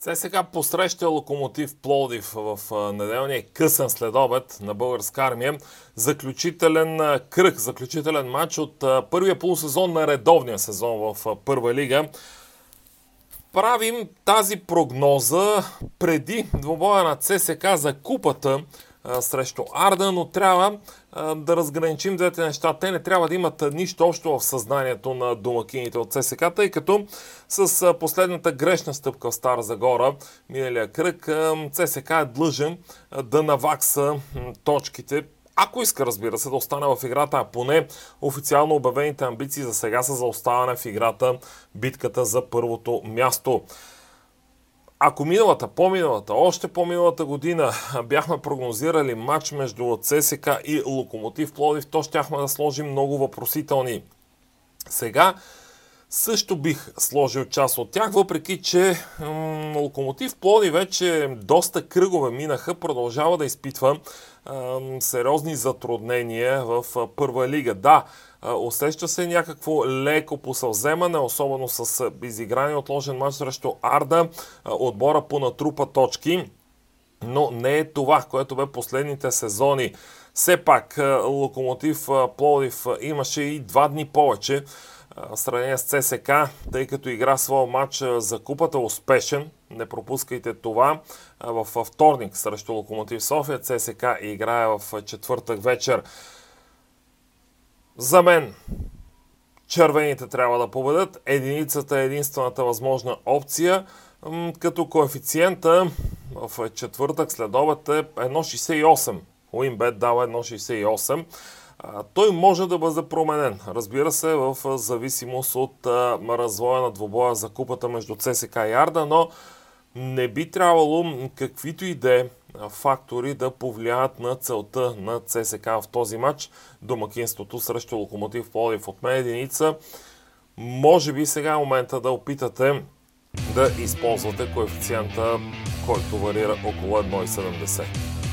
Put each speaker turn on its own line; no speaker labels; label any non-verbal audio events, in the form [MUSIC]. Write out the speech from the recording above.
ЦСКА посреща Локомотив Плодив в неделния късен следобед на българска армия. Заключителен кръг, заключителен матч от първия полусезон на редовния сезон в първа лига. Правим тази прогноза преди двобоя на ЦСК за купата срещу Арда, но трябва да разграничим двете неща. Те не трябва да имат нищо общо в съзнанието на домакините от ЦСК, тъй като с последната грешна стъпка в Стара Загора, миналия кръг, ЦСК е длъжен да навакса точките ако иска, разбира се, да остане в играта, а поне официално обявените амбиции за сега са за оставане в играта битката за първото място. Ако миналата, по-миналата, още по-миналата година [LAUGHS] бяхме прогнозирали матч между ЦСК и Локомотив Плодив, то щяхме да сложим много въпросителни. Сега също бих сложил част от тях, въпреки че м- Локомотив Плоди вече доста кръгове минаха, продължава да изпитва сериозни затруднения в първа лига. Да, усеща се някакво леко посъвземане, особено с изиграни отложен матч срещу Арда, отбора по натрупа точки, но не е това, което бе последните сезони. Все пак Локомотив Плодив имаше и два дни повече в сравнение с ЦСК, тъй като игра своя матч за купата успешен. Не пропускайте това. Във вторник срещу Локомотив София ЦСК играе в четвъртък вечер. За мен червените трябва да победят. Единицата е единствената възможна опция, като коефициента в четвъртък след обед е 1,68. Уинбет дава 1,68 той може да бъде променен. Разбира се, в зависимост от развоя на двобоя за купата между ЦСК и Арда, но не би трябвало каквито и да е фактори да повлияят на целта на ЦСК в този матч. Домакинството срещу Локомотив Плодив от мен единица. Може би сега е момента да опитате да използвате коефициента, който варира около 1,70.